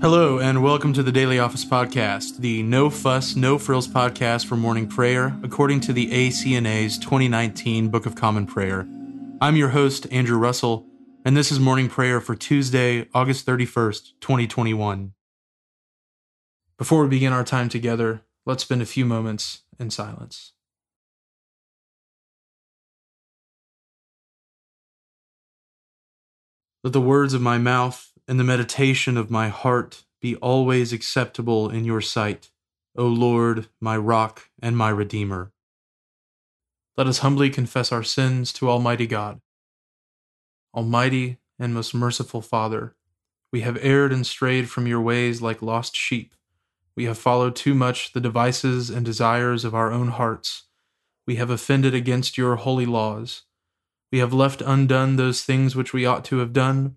Hello, and welcome to the Daily Office Podcast, the no fuss, no frills podcast for morning prayer, according to the ACNA's 2019 Book of Common Prayer. I'm your host, Andrew Russell, and this is morning prayer for Tuesday, August 31st, 2021. Before we begin our time together, let's spend a few moments in silence. Let the words of my mouth and the meditation of my heart be always acceptable in your sight, O Lord, my rock and my redeemer. Let us humbly confess our sins to Almighty God. Almighty and most merciful Father, we have erred and strayed from your ways like lost sheep. We have followed too much the devices and desires of our own hearts. We have offended against your holy laws. We have left undone those things which we ought to have done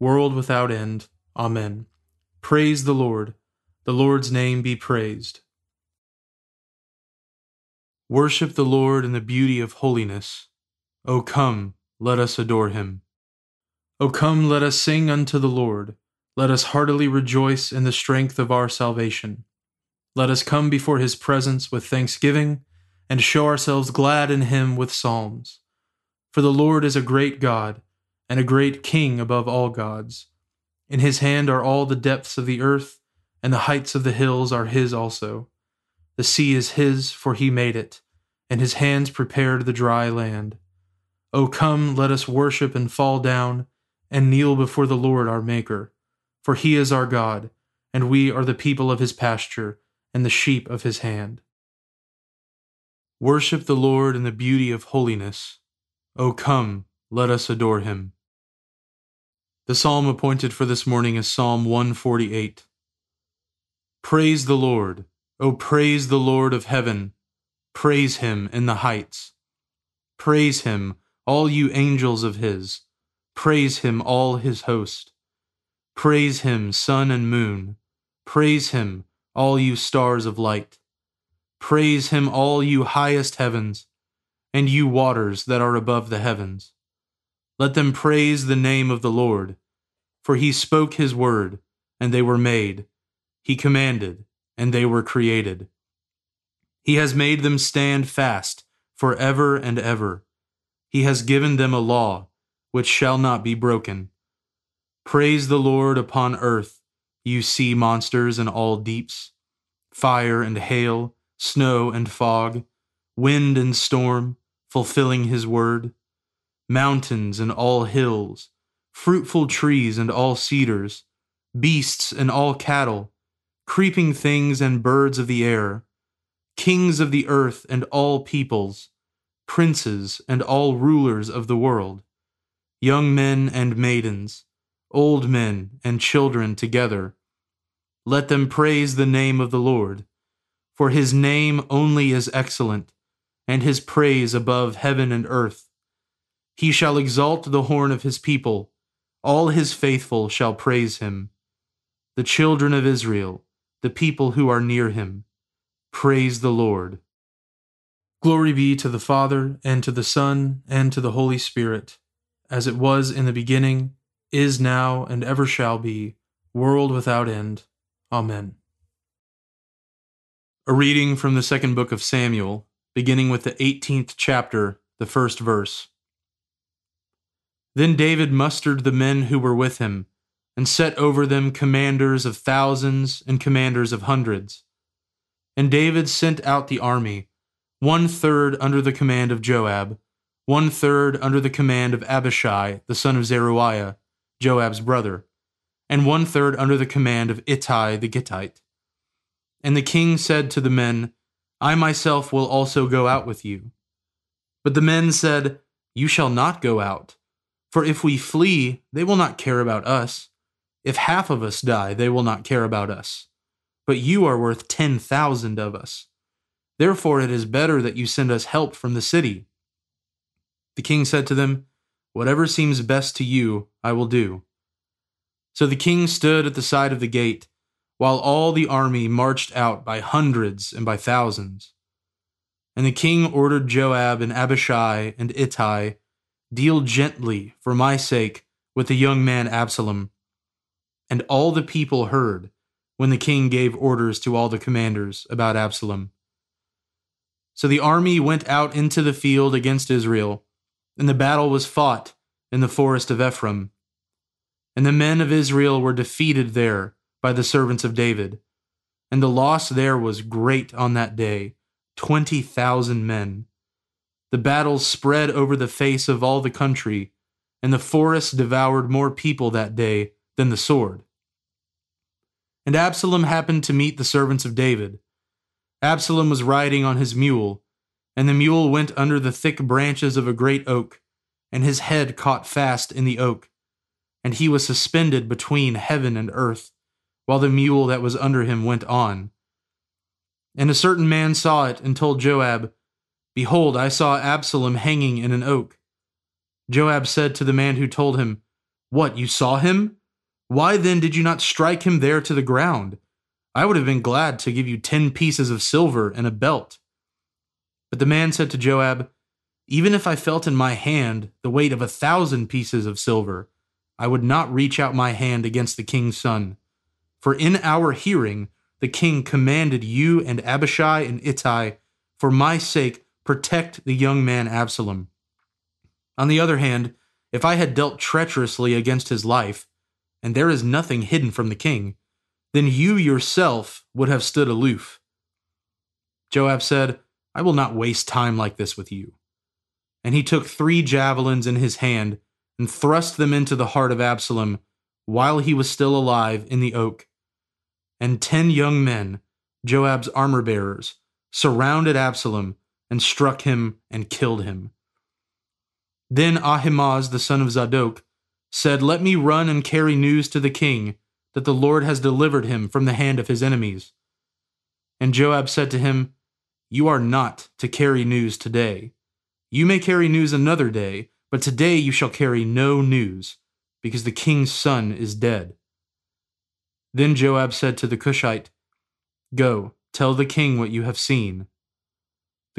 world without end. Amen. Praise the Lord. The Lord's name be praised. Worship the Lord in the beauty of holiness. O come, let us adore him. O come, let us sing unto the Lord. Let us heartily rejoice in the strength of our salvation. Let us come before his presence with thanksgiving, and show ourselves glad in him with psalms. For the Lord is a great God and a great king above all gods. In his hand are all the depths of the earth, and the heights of the hills are his also. The sea is his, for he made it, and his hands prepared the dry land. O come, let us worship and fall down, and kneel before the Lord our Maker. For he is our God, and we are the people of his pasture, and the sheep of his hand. Worship the Lord in the beauty of holiness. O come, let us adore him. The psalm appointed for this morning is Psalm 148. Praise the Lord. O praise the Lord of heaven. Praise him in the heights. Praise him, all you angels of his. Praise him, all his host. Praise him, sun and moon. Praise him, all you stars of light. Praise him, all you highest heavens, and you waters that are above the heavens. Let them praise the name of the Lord. For he spoke his word, and they were made. He commanded, and they were created. He has made them stand fast for ever and ever. He has given them a law which shall not be broken. Praise the Lord upon earth, you sea monsters and all deeps, fire and hail, snow and fog, wind and storm, fulfilling his word mountains and all hills, fruitful trees and all cedars, beasts and all cattle, creeping things and birds of the air, kings of the earth and all peoples, princes and all rulers of the world, young men and maidens, old men and children together. Let them praise the name of the Lord, for his name only is excellent, and his praise above heaven and earth. He shall exalt the horn of his people, all his faithful shall praise him. The children of Israel, the people who are near him, praise the Lord. Glory be to the Father, and to the Son, and to the Holy Spirit, as it was in the beginning, is now, and ever shall be, world without end. Amen. A reading from the second book of Samuel, beginning with the 18th chapter, the first verse. Then David mustered the men who were with him, and set over them commanders of thousands and commanders of hundreds. And David sent out the army, one third under the command of Joab, one third under the command of Abishai, the son of Zeruiah, Joab's brother, and one third under the command of Ittai the Gittite. And the king said to the men, I myself will also go out with you. But the men said, You shall not go out, for if we flee, they will not care about us. If half of us die, they will not care about us. But you are worth ten thousand of us. Therefore it is better that you send us help from the city. The king said to them, Whatever seems best to you, I will do. So the king stood at the side of the gate, while all the army marched out by hundreds and by thousands. And the king ordered Joab and Abishai and Ittai, Deal gently, for my sake, with the young man Absalom. And all the people heard when the king gave orders to all the commanders about Absalom. So the army went out into the field against Israel, and the battle was fought in the forest of Ephraim. And the men of Israel were defeated there by the servants of David. And the loss there was great on that day twenty thousand men. The battle spread over the face of all the country, and the forest devoured more people that day than the sword. And Absalom happened to meet the servants of David. Absalom was riding on his mule, and the mule went under the thick branches of a great oak, and his head caught fast in the oak, and he was suspended between heaven and earth while the mule that was under him went on. And a certain man saw it and told Joab, Behold, I saw Absalom hanging in an oak. Joab said to the man who told him, What, you saw him? Why then did you not strike him there to the ground? I would have been glad to give you ten pieces of silver and a belt. But the man said to Joab, Even if I felt in my hand the weight of a thousand pieces of silver, I would not reach out my hand against the king's son. For in our hearing the king commanded you and Abishai and Ittai, for my sake, protect the young man Absalom. On the other hand, if I had dealt treacherously against his life, and there is nothing hidden from the king, then you yourself would have stood aloof. Joab said, I will not waste time like this with you. And he took three javelins in his hand and thrust them into the heart of Absalom while he was still alive in the oak and ten young men, Joab's armor bearers, surrounded Absalom and struck him and killed him. Then Ahimaaz the son of Zadok said, Let me run and carry news to the king that the Lord has delivered him from the hand of his enemies. And Joab said to him, You are not to carry news today. You may carry news another day, but today you shall carry no news, because the king's son is dead. Then Joab said to the Cushite, Go, tell the king what you have seen.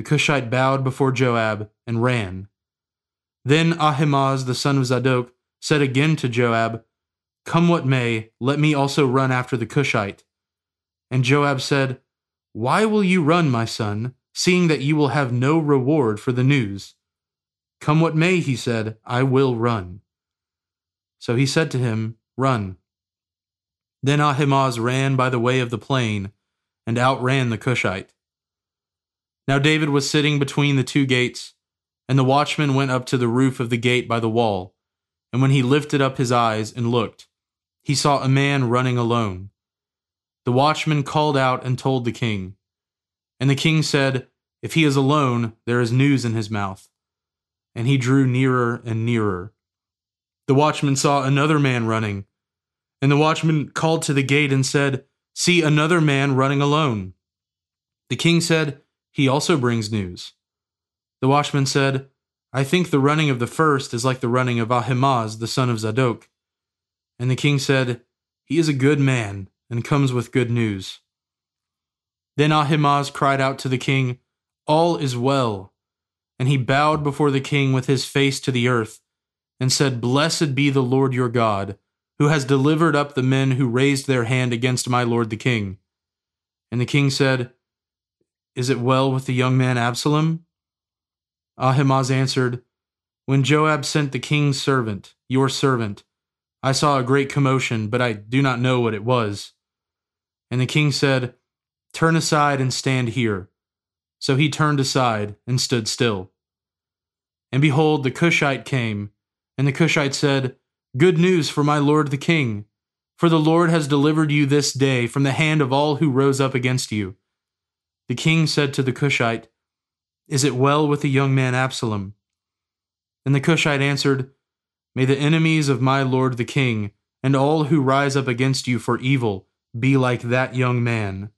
The Cushite bowed before Joab and ran. Then Ahimaaz the son of Zadok said again to Joab, Come what may, let me also run after the Cushite. And Joab said, Why will you run, my son, seeing that you will have no reward for the news? Come what may, he said, I will run. So he said to him, Run. Then Ahimaaz ran by the way of the plain and outran the Cushite. Now David was sitting between the two gates, and the watchman went up to the roof of the gate by the wall. And when he lifted up his eyes and looked, he saw a man running alone. The watchman called out and told the king. And the king said, If he is alone, there is news in his mouth. And he drew nearer and nearer. The watchman saw another man running and the watchman called to the gate and said, See another man running alone. The king said, He also brings news. The watchman said, I think the running of the first is like the running of Ahimaaz, the son of Zadok. And the king said, He is a good man and comes with good news. Then Ahimaaz cried out to the king, All is well. And he bowed before the king with his face to the earth, and said, Blessed be the Lord your God who has delivered up the men who raised their hand against my lord the king. And the king said, Is it well with the young man Absalom? Ahimaaz answered, When Joab sent the king's servant, your servant, I saw a great commotion, but I do not know what it was. And the king said, Turn aside and stand here. So he turned aside and stood still. And behold, the Cushite came, and the Cushite said, Good news for my lord the king, for the Lord has delivered you this day from the hand of all who rose up against you. The king said to the Cushite, Is it well with the young man Absalom? And the Cushite answered, May the enemies of my lord the king, and all who rise up against you for evil, be like that young man.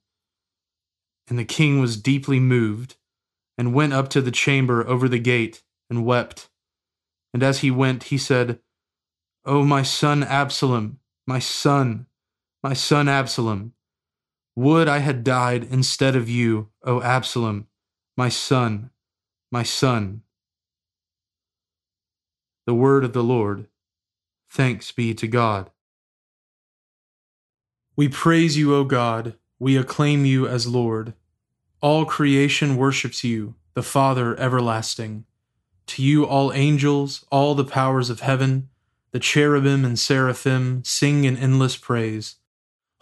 And the king was deeply moved, and went up to the chamber over the gate, and wept. And as he went, he said, O my son Absalom, my son, my son Absalom, would I had died instead of you, O Absalom, my son, my son. The word of the Lord. Thanks be to God. We praise you, O God. We acclaim you as Lord. All creation worships you, the Father everlasting. To you, all angels, all the powers of heaven, the cherubim and seraphim sing in endless praise.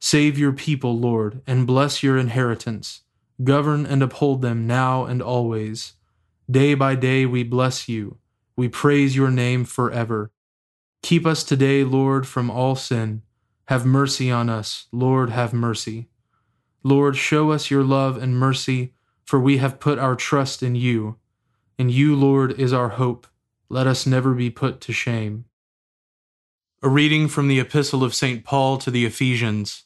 Save your people, Lord, and bless your inheritance. Govern and uphold them now and always. Day by day we bless you. We praise your name forever. Keep us today, Lord, from all sin. Have mercy on us, Lord, have mercy. Lord, show us your love and mercy, for we have put our trust in you. In you, Lord, is our hope. Let us never be put to shame. A reading from the Epistle of St. Paul to the Ephesians,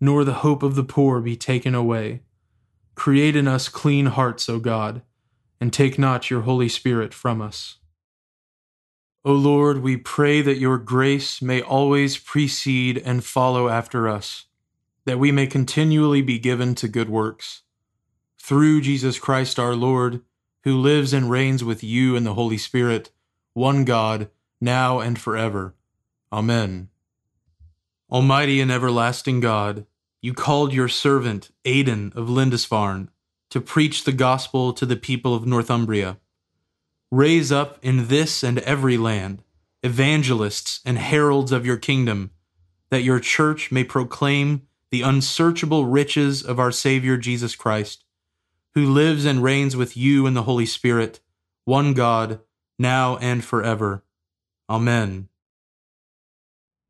nor the hope of the poor be taken away. Create in us clean hearts, O God and take not your Holy Spirit from us. O Lord, we pray that your grace may always precede and follow after us, that we may continually be given to good works. Through Jesus Christ our Lord, who lives and reigns with you in the Holy Spirit, one God, now and forever. Amen. Almighty and everlasting God, you called your servant Aidan of Lindisfarne to preach the gospel to the people of Northumbria. Raise up in this and every land evangelists and heralds of your kingdom, that your church may proclaim the unsearchable riches of our Savior Jesus Christ, who lives and reigns with you in the Holy Spirit, one God, now and forever. Amen.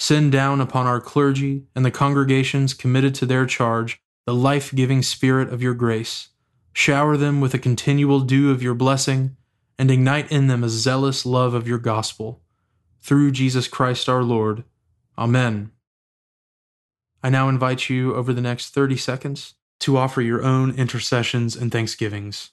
send down upon our clergy and the congregations committed to their charge the life giving Spirit of your grace. Shower them with a continual dew of your blessing and ignite in them a zealous love of your gospel. Through Jesus Christ our Lord. Amen. I now invite you over the next 30 seconds to offer your own intercessions and thanksgivings.